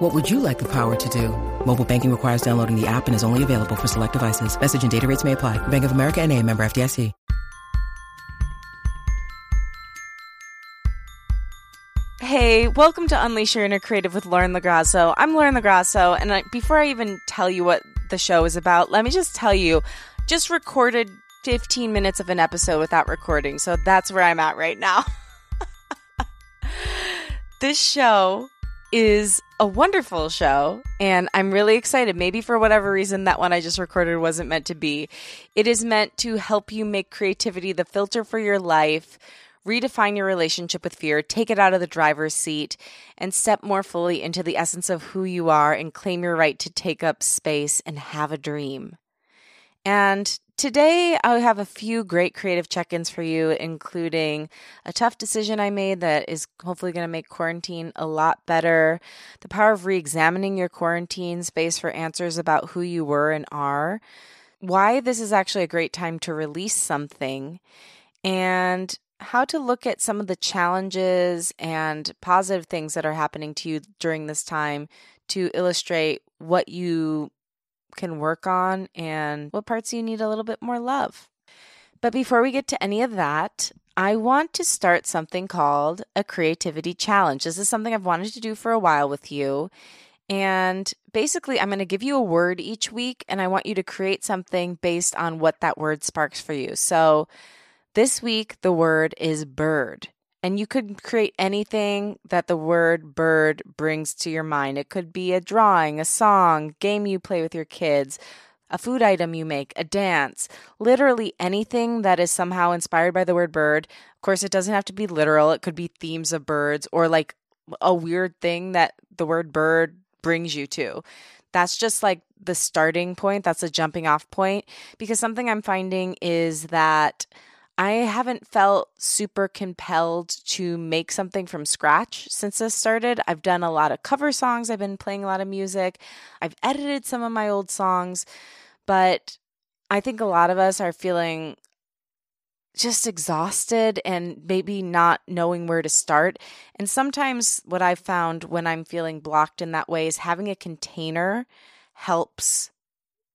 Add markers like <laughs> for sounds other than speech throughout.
What would you like the power to do? Mobile banking requires downloading the app and is only available for select devices. Message and data rates may apply. Bank of America and a member FDIC. Hey, welcome to Unleash Your Inner Creative with Lauren LaGrasso. I'm Lauren LaGrasso, and I, before I even tell you what the show is about, let me just tell you, just recorded 15 minutes of an episode without recording, so that's where I'm at right now. <laughs> this show is a wonderful show, and I'm really excited. Maybe for whatever reason, that one I just recorded wasn't meant to be. It is meant to help you make creativity the filter for your life redefine your relationship with fear, take it out of the driver's seat, and step more fully into the essence of who you are and claim your right to take up space and have a dream. And today I have a few great creative check ins for you, including a tough decision I made that is hopefully going to make quarantine a lot better, the power of re examining your quarantine space for answers about who you were and are, why this is actually a great time to release something, and how to look at some of the challenges and positive things that are happening to you during this time to illustrate what you can work on and what parts you need a little bit more love. But before we get to any of that, I want to start something called a creativity challenge. This is something I've wanted to do for a while with you. And basically, I'm going to give you a word each week, and I want you to create something based on what that word sparks for you. So, this week, the word is bird. And you could create anything that the word bird brings to your mind. It could be a drawing, a song, game you play with your kids, a food item you make, a dance, literally anything that is somehow inspired by the word bird. Of course, it doesn't have to be literal, it could be themes of birds or like a weird thing that the word bird brings you to. That's just like the starting point, that's a jumping off point. Because something I'm finding is that I haven't felt super compelled to make something from scratch since this started. I've done a lot of cover songs, I've been playing a lot of music, I've edited some of my old songs, but I think a lot of us are feeling just exhausted and maybe not knowing where to start. And sometimes what I've found when I'm feeling blocked in that way is having a container helps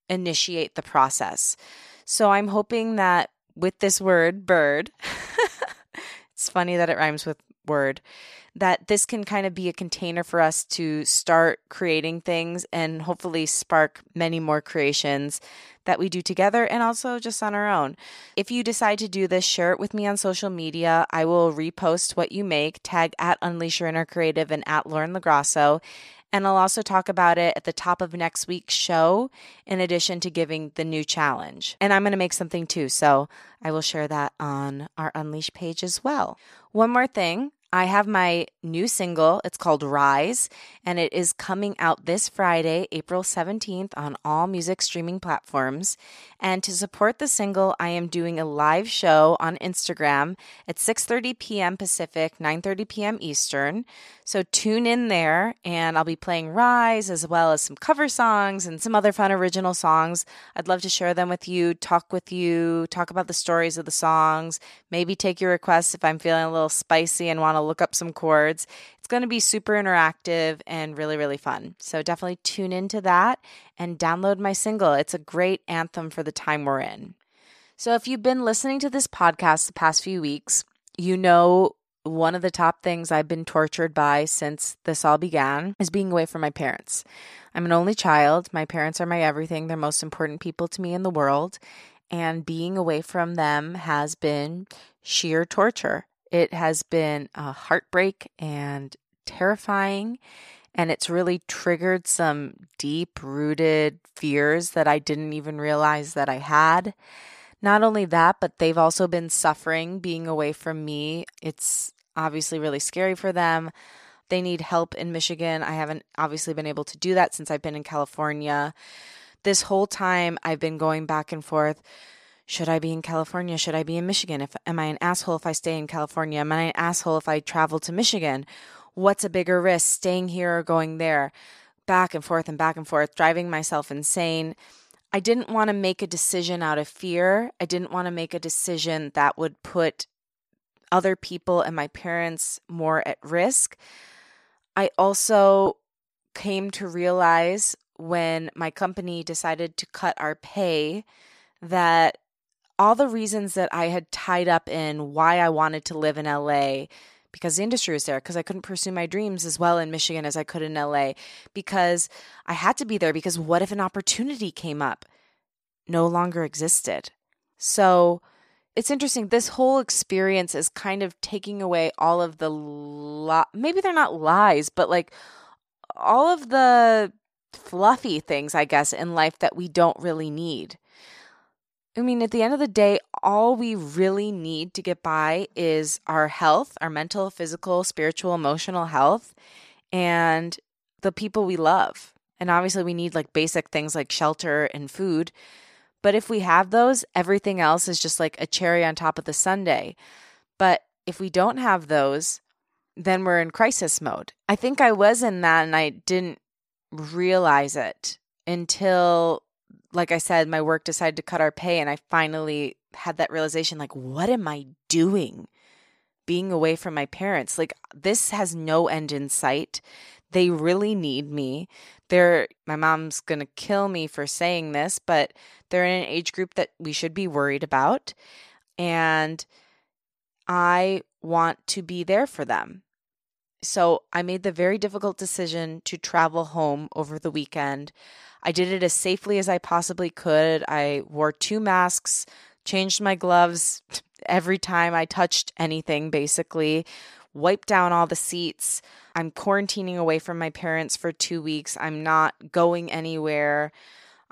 initiate the process. So I'm hoping that with this word, bird. <laughs> it's funny that it rhymes with word. That this can kind of be a container for us to start creating things and hopefully spark many more creations that we do together and also just on our own. If you decide to do this, share it with me on social media. I will repost what you make, tag at Unleash Your Inner Creative and at Lauren LaGrasso. And I'll also talk about it at the top of next week's show, in addition to giving the new challenge. And I'm going to make something too. So I will share that on our Unleash page as well. One more thing I have my new single. It's called Rise, and it is coming out this Friday, April 17th, on all music streaming platforms. And to support the single, I am doing a live show on Instagram at 6:30 p.m. Pacific, 9:30 p.m. Eastern. So tune in there, and I'll be playing Rise as well as some cover songs and some other fun original songs. I'd love to share them with you, talk with you, talk about the stories of the songs, maybe take your requests if I'm feeling a little spicy and want to look up some chords. It's going to be super interactive and really, really fun. So definitely tune into that and download my single. It's a great anthem for the time we're in. So if you've been listening to this podcast the past few weeks, you know one of the top things I've been tortured by since this all began is being away from my parents. I'm an only child. My parents are my everything. They're most important people to me in the world. And being away from them has been sheer torture. It has been a heartbreak and terrifying. And it's really triggered some deep rooted fears that I didn't even realize that I had. Not only that, but they've also been suffering being away from me. It's obviously really scary for them. They need help in Michigan. I haven't obviously been able to do that since I've been in California. This whole time, I've been going back and forth should I be in California? Should I be in Michigan? If am I an asshole if I stay in California? Am I an asshole if I travel to Michigan? What's a bigger risk, staying here or going there? Back and forth and back and forth, driving myself insane. I didn't want to make a decision out of fear. I didn't want to make a decision that would put other people and my parents more at risk. I also came to realize when my company decided to cut our pay that all the reasons that I had tied up in why I wanted to live in LA because the industry was there, because I couldn't pursue my dreams as well in Michigan as I could in LA, because I had to be there, because what if an opportunity came up? No longer existed. So it's interesting. This whole experience is kind of taking away all of the, li- maybe they're not lies, but like all of the fluffy things, I guess, in life that we don't really need. I mean, at the end of the day, all we really need to get by is our health, our mental, physical, spiritual, emotional health, and the people we love. And obviously, we need like basic things like shelter and food. But if we have those, everything else is just like a cherry on top of the sundae. But if we don't have those, then we're in crisis mode. I think I was in that and I didn't realize it until like I said, my work decided to cut our pay, and I finally had that realization like, what am I doing being away from my parents? Like, this has no end in sight. They really need me. They're, my mom's to kill me for saying this, but they're in an age group that we should be worried about. And I want to be there for them. So I made the very difficult decision to travel home over the weekend. I did it as safely as I possibly could. I wore two masks, changed my gloves every time I touched anything, basically, wiped down all the seats. I'm quarantining away from my parents for two weeks. I'm not going anywhere.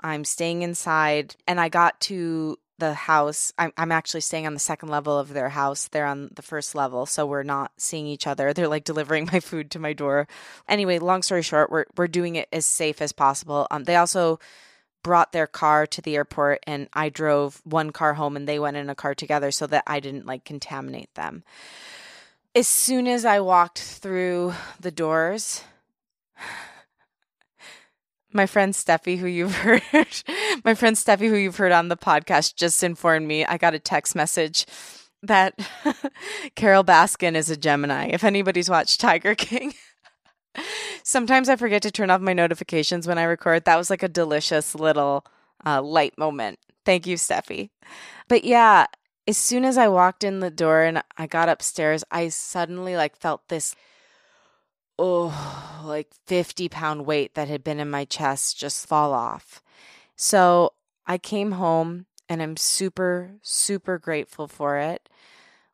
I'm staying inside. And I got to the house. I'm, I'm actually staying on the second level of their house. They're on the first level, so we're not seeing each other. <laughs> They're like delivering my food to my door. Anyway, long story short, we're we're doing it as safe as possible. Um, they also brought their car to the airport, and I drove one car home, and they went in a car together, so that I didn't like contaminate them. As soon as I walked through the doors, my friend Steffi, who you've <laughs> heard, my friend Steffi, who you've heard on the podcast, just informed me. I got a text message that <laughs> Carole Baskin is a Gemini. If anybody's watched Tiger <laughs> King, sometimes I forget to turn off my notifications when I record. That was like a delicious little uh, light moment. Thank you, Steffi. But yeah, as soon as I walked in the door and I got upstairs, I suddenly like felt this oh, like 50 pound weight that had been in my chest just fall off. So I came home and I'm super, super grateful for it.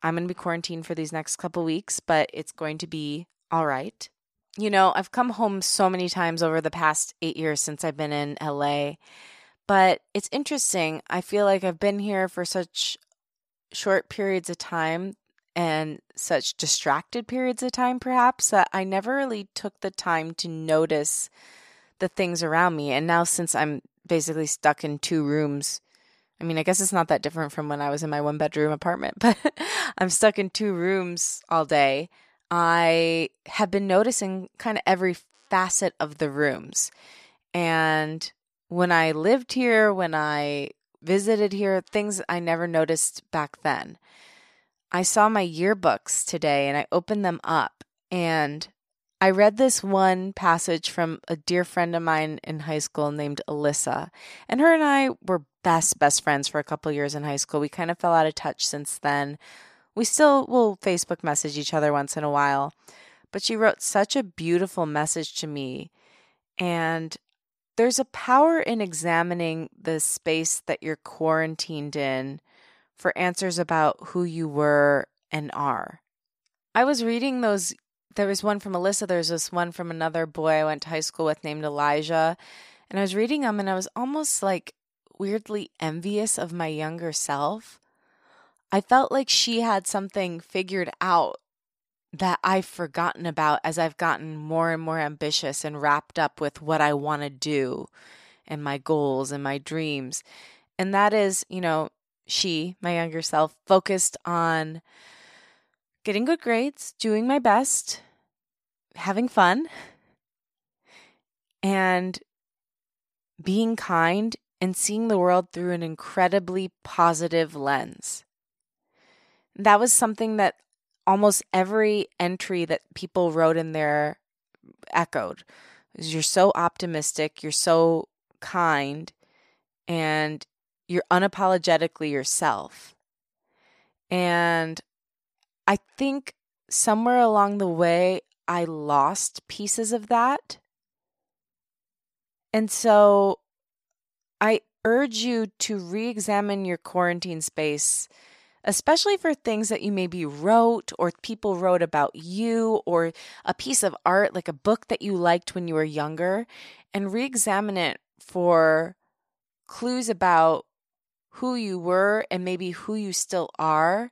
I'm going to be quarantined for these next couple weeks, but it's going to be all right. You know, I've come home so many times over the past eight years since I've been in LA, but it's interesting. I feel like I've been here for such short periods of time and such distracted periods of time, perhaps, that I never really took the time to notice the things around me. And now, since I'm basically stuck in two rooms, I mean, I guess it's not that different from when I was in my one bedroom apartment, <laughs> but I'm stuck in two rooms all day. I have been noticing kind of every facet of the rooms. And when I lived here, when I visited here, things I never noticed back then. I saw my yearbooks today and I opened them up and I read this one passage from a dear friend of mine in high school named Alyssa. And her and I were best, best friends for a couple years in high school. We kind of fell out of touch since then. We still will Facebook message each other once in a while. But she wrote such a beautiful message to me. And there's a power in examining the space that you're quarantined in for answers about who you were and are. I was reading those. There was one from Alyssa, there's this one from another boy I went to high school with named Elijah. And I was reading them and I was almost like weirdly envious of my younger self. I felt like she had something figured out that I've forgotten about as I've gotten more and more ambitious and wrapped up with what I want to do and my goals and my dreams. And that is, you know, she, my younger self, focused on getting good grades, doing my best, having fun, and being kind and seeing the world through an incredibly positive lens. That was something that almost every entry that people wrote in there echoed. You're so optimistic, you're so kind, and you're unapologetically yourself. And I think somewhere along the way, I lost pieces of that. And so I urge you to re examine your quarantine space, especially for things that you maybe wrote or people wrote about you or a piece of art, like a book that you liked when you were younger, and re examine it for clues about who you were and maybe who you still are,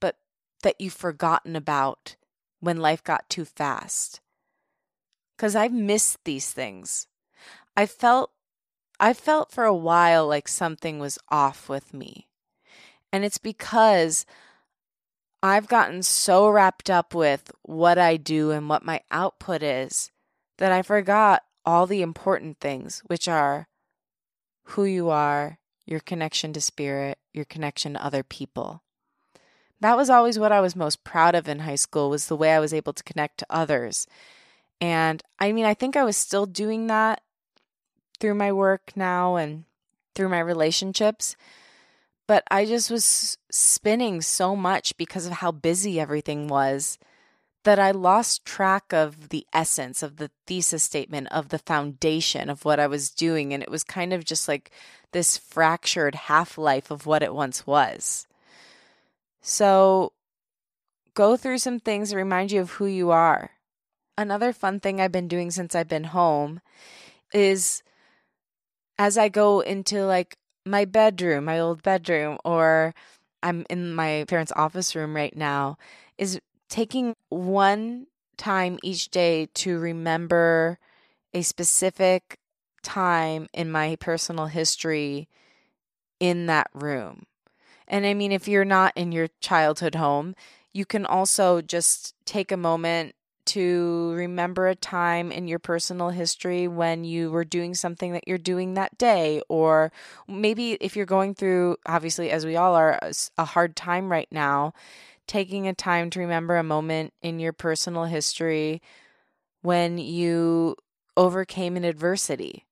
but that you've forgotten about when life got too fast. Because I've missed these things. I felt I felt for a while like something was off with me. And it's because I've gotten so wrapped up with what I do and what my output is that I forgot all the important things, which are who you are, your connection to spirit, your connection to other people. That was always what I was most proud of in high school was the way I was able to connect to others. And I mean, I think I was still doing that through my work now and through my relationships. But I just was spinning so much because of how busy everything was that I lost track of the essence of the thesis statement, of the foundation of what I was doing. And it was kind of just like this fractured half life of what it once was. So go through some things that remind you of who you are. Another fun thing I've been doing since I've been home is as I go into like my bedroom, my old bedroom, or I'm in my parents' office room right now, is taking one time each day to remember a specific time in my personal history in that room. And I mean, if you're not in your childhood home, you can also just take a moment to remember a time in your personal history when you were doing something that you're doing that day. Or maybe if you're going through, obviously, as we all are, a hard time right now, taking a time to remember a moment in your personal history when you overcame an adversity.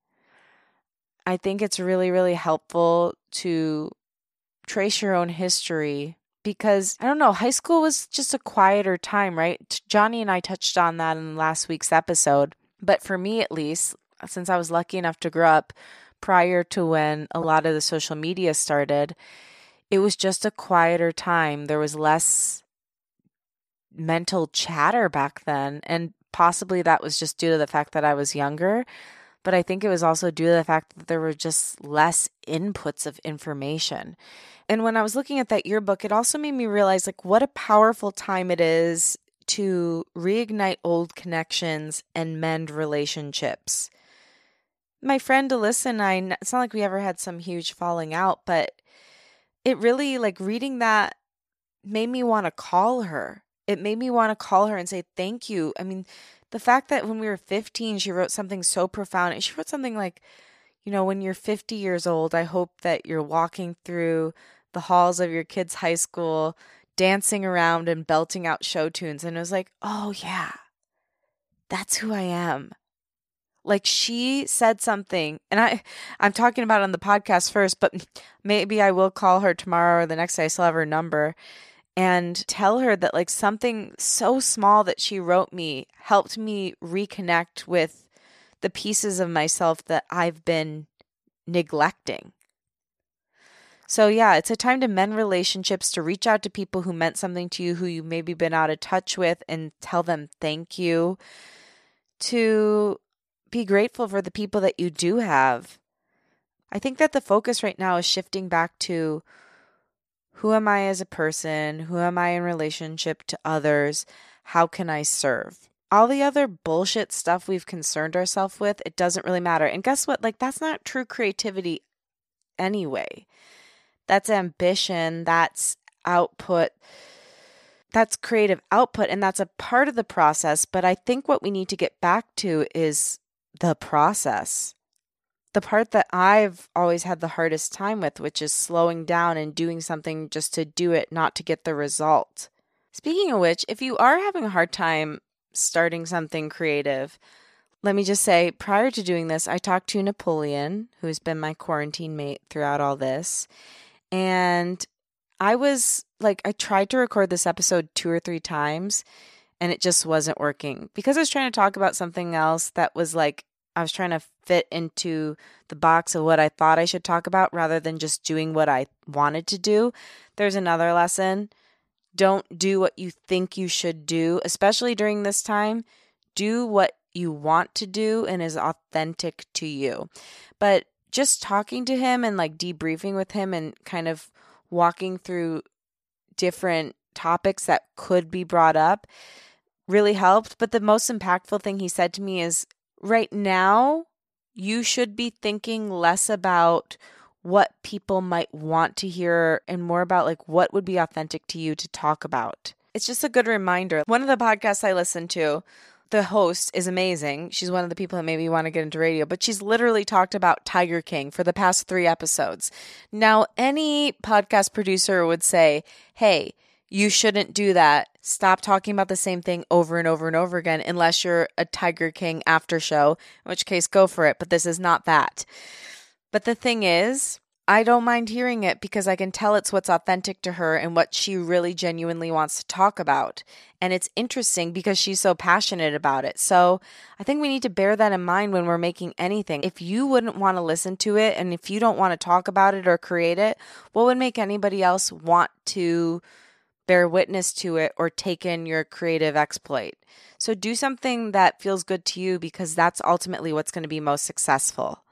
I think it's really, really helpful to trace your own history because I don't know, high school was just a quieter time, right? Johnny and I touched on that in last week's episode. But for me, at least, since I was lucky enough to grow up prior to when a lot of the social media started, it was just a quieter time. There was less mental chatter back then. And possibly that was just due to the fact that I was younger. But I think it was also due to the fact that there were just less inputs of information. And when I was looking at that yearbook, it also made me realize like what a powerful time it is to reignite old connections and mend relationships. My friend Alyssa and I, it's not like we ever had some huge falling out, but it really, like reading that made me want to call her. It made me want to call her and say thank you. I mean, the fact that when we were 15, she wrote something so profound. And she wrote something like, you know, when you're 50 years old, I hope that you're walking through the halls of your kid's high school, dancing around and belting out show tunes. And it was like, oh, yeah, that's who I am. Like she said something, and I, I'm talking about on the podcast first, but <laughs> maybe I will call her tomorrow or the next day. I still have her number and tell her that like something so small that she wrote me helped me reconnect with the pieces of myself that I've been neglecting. So, yeah, it's a time to mend relationships, to reach out to people who meant something to you, who you maybe been out of touch with, and tell them thank you. To be grateful for the people that you do have. I think that the focus right now is shifting back to who am I as a person? Who am I in relationship to others? How can I serve? All the other bullshit stuff we've concerned ourselves with, it doesn't really matter. And guess what? Like, that's not true creativity anyway that's ambition, that's output, that's creative output, and that's a part of the process. But I think what we need to get back to is the process. The part that I've always had the hardest time with, which is slowing down and doing something just to do it, not to get the result. Speaking of which, if you are having a hard time starting something creative, let me just say prior to doing this, I talked to Napoleon, who's been my quarantine mate throughout all this. And I was like, I tried to record this episode two or three times and it just wasn't working because I was trying to talk about something else that was like, I was trying to fit into the box of what I thought I should talk about rather than just doing what I wanted to do. There's another lesson. Don't do what you think you should do, especially during this time. Do what you want to do and is authentic to you. But just talking to him and like debriefing with him and kind of walking through different topics that could be brought up really helped. But the most impactful thing he said to me is right now, you should be thinking less about what people might want to hear and more about like what would be authentic to you to talk about. It's just a good reminder. One of the podcasts I listen to the host is amazing. She's one of the people that made me want to get into radio, but she's literally talked about Tiger King for the past three episodes. Now, any podcast producer would say, hey, you shouldn't do that. Stop talking about the same thing over and over and over again, unless you're a Tiger King after show, in which case, go for it. But this is not that. But the thing is, I don't mind hearing it because I can tell it's what's authentic to her and what she really genuinely wants to talk about. And it's interesting because she's so passionate about it. So I think we need to bear that in mind when we're making anything. If you wouldn't want to listen to it and if you don't want to talk about it or create it, what would make anybody else want to bear witness to it or take in your creative exploit? So do something that feels good to you because that's ultimately what's going to be most successful.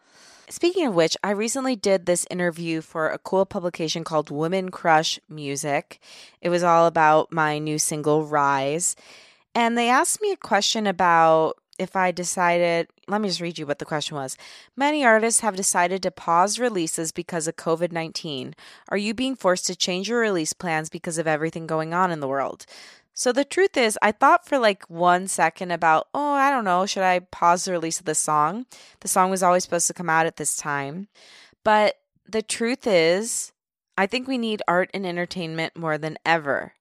Speaking of which, I recently did this interview for a cool publication called Women Crush Music. It was all about my new single, Rise. And they asked me a question about if I decided, let me just read you what the question was. Many artists have decided to pause releases because of COVID 19. Are you being forced to change your release plans because of everything going on in the world? So the truth is, I thought for like one second about, oh, I don't know, should I pause the release of the song? The song was always supposed to come out at this time. But the truth is, I think we need art and entertainment more than ever.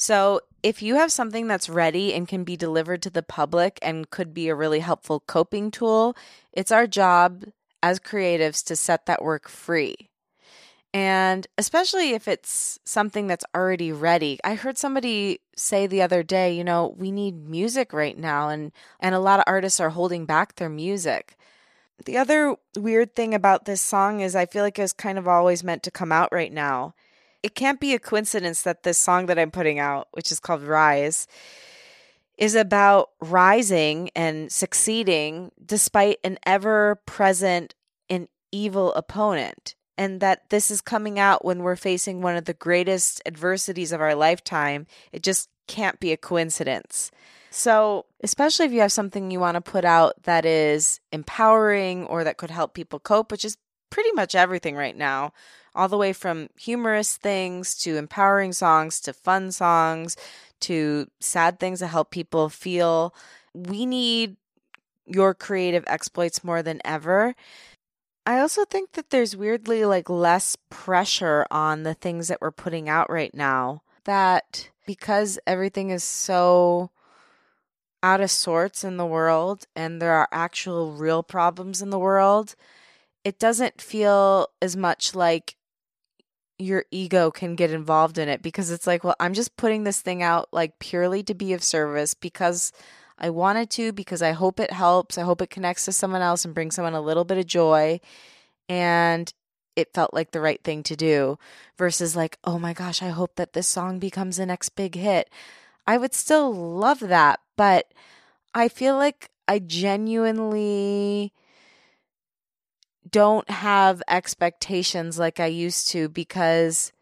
So if you have something that's ready and can be delivered to the public and could be a really helpful coping tool, it's our job as creatives to set that work free. And especially if it's something that's already ready. I heard somebody say the other day, you know, we need music right now and and a lot of artists are holding back their music. The other weird thing about this song is I feel like it was kind of always meant to come out right now. It can't be a coincidence that this song that I'm putting out, which is called Rise, is about rising and succeeding despite an ever present and evil opponent and that this is coming out when we're facing one of the greatest adversities of our lifetime. It just can't be a coincidence. So, especially if you have something you want to put out that is empowering or that could help people cope, which is pretty much everything right now, all the way from humorous things to empowering songs to fun songs to sad things that help people feel. We need your creative exploits more than ever. I also think that there's weirdly like less pressure on the things that we're putting out right now. That because everything is so out of sorts in the world and there are actual real problems in the world, it doesn't feel as much like your ego can get involved in it because it's like, well, I'm just putting this thing out like purely to be of service because I wanted to because I hope it helps. I hope it connects to someone else and brings someone a little bit of joy. And it felt like the right thing to do versus like, oh my gosh, I hope that this song becomes the next big hit. I would still love that, but I feel like I genuinely don't have expectations like I used to because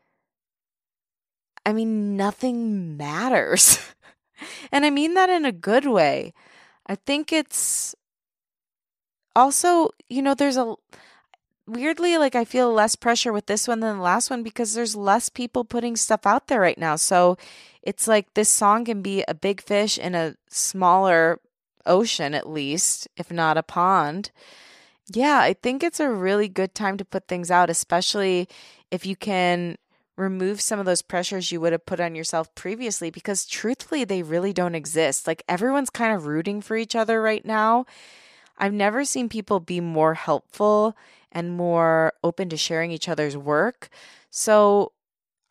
I mean, nothing matters. <laughs> and I mean that in a good way. I think it's also, you know, there's a weirdly, like I feel less pressure with this one than the last one because there's less people putting stuff out there right now. So it's like this song can be a big fish in a smaller ocean, at least, if not a pond. Yeah, I think it's a really good time to put things out, especially if you can remove some of those pressures you would have put on yourself previously because truthfully they really don't exist. Like everyone's kind of rooting for each other right now. I've never seen people be more helpful and more open to sharing each other's work. So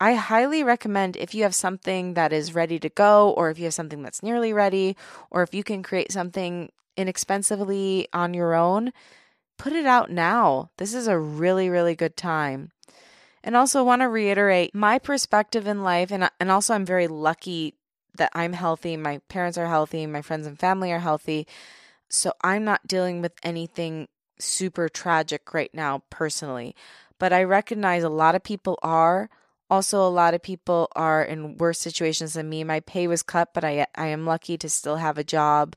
I highly recommend if you have something that is ready to go, or if you have something that's nearly ready, or if you can create something inexpensively on your own, put it out now. This is a really, really good time. And also want to reiterate my perspective in life and and also I'm very lucky that I'm healthy, my parents are healthy, my friends and family are healthy. So I'm not dealing with anything super tragic right now personally, but I recognize a lot of people are. Also, a lot of people are in worse situations than me. My pay was cut, but I I am lucky to still have a job.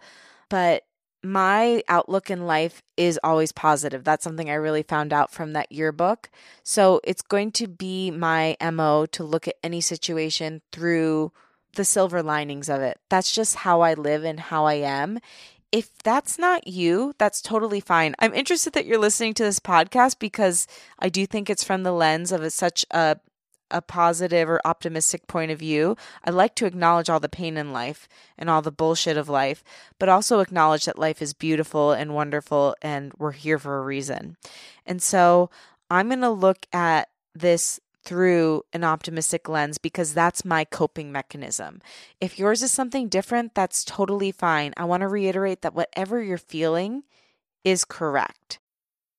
But my outlook in life is always positive. That's something I really found out from that yearbook. So it's going to be my MO to look at any situation through the silver linings of it. That's just how I live and how I am. If that's not you, that's totally fine. I'm interested that you're listening to this podcast because I do think it's from the lens of a, such a a positive or optimistic point of view. I like to acknowledge all the pain in life and all the bullshit of life, but also acknowledge that life is beautiful and wonderful and we're here for a reason. And so I'm going to look at this through an optimistic lens because that's my coping mechanism. If yours is something different, that's totally fine. I want to reiterate that whatever you're feeling is correct.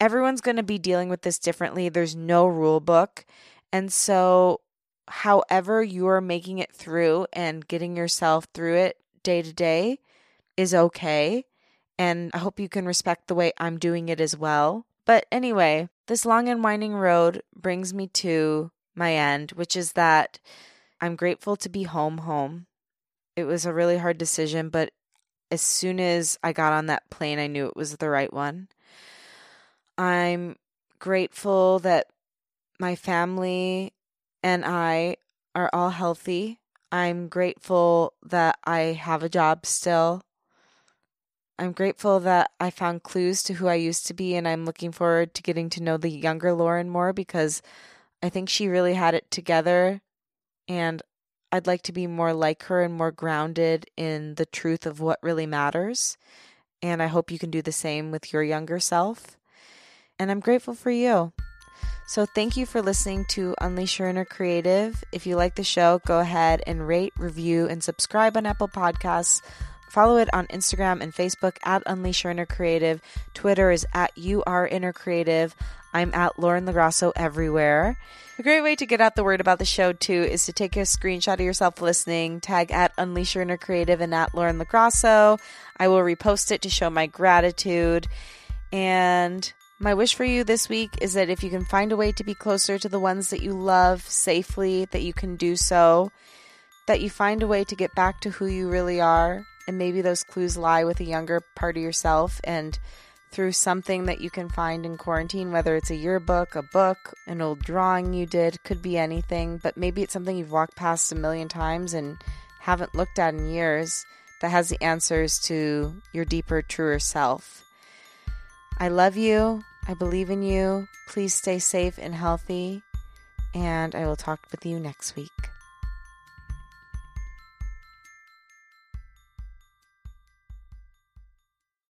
everyone's going to be dealing with this differently. There's no rule book. And so, however you are making it through and getting yourself through it day to day is okay. And I hope you can respect the way I'm doing it as well. But anyway, this long and winding road brings me to my end, which is that I'm grateful to be home, home. It was a really hard decision, but as soon as I got on that plane, I knew it was the right one. I'm grateful that my family and I are all healthy. I'm grateful that I have a job still. I'm grateful that I found clues to who I used to be, and I'm looking forward to getting to know the younger Lauren more because I think she really had it together. And I'd like to be more like her and more grounded in the truth of what really matters. And I hope you can do the same with your younger self and I'm grateful for you. So, thank you for listening to Unleash Your Inner Creative. If you like the show, go ahead and rate, review, and subscribe on Apple Podcasts. Follow it on Instagram and Facebook at Unleash Your Inner Creative. Twitter is at You Are Inner Creative. I'm at Lauren LaGrasso everywhere. A great way to get out the word about the show, too, is to take a screenshot of yourself listening, tag at Unleash Your Inner Creative and at Lauren LaGrasso. I will repost it to show my gratitude. And my wish for you this week is that if you can find a way to be closer to the ones that you love safely, that you can do so, that you find a way to get back to who you really are. And maybe those clues lie with a younger part of yourself and through something that you can find in quarantine, whether it's a yearbook, a book, an old drawing you did, could be anything, but maybe it's something you've walked past a million times and haven't looked at in years that has the answers to your deeper, truer self. I love you. I believe in you. Please stay safe and healthy. And I will talk with you next week.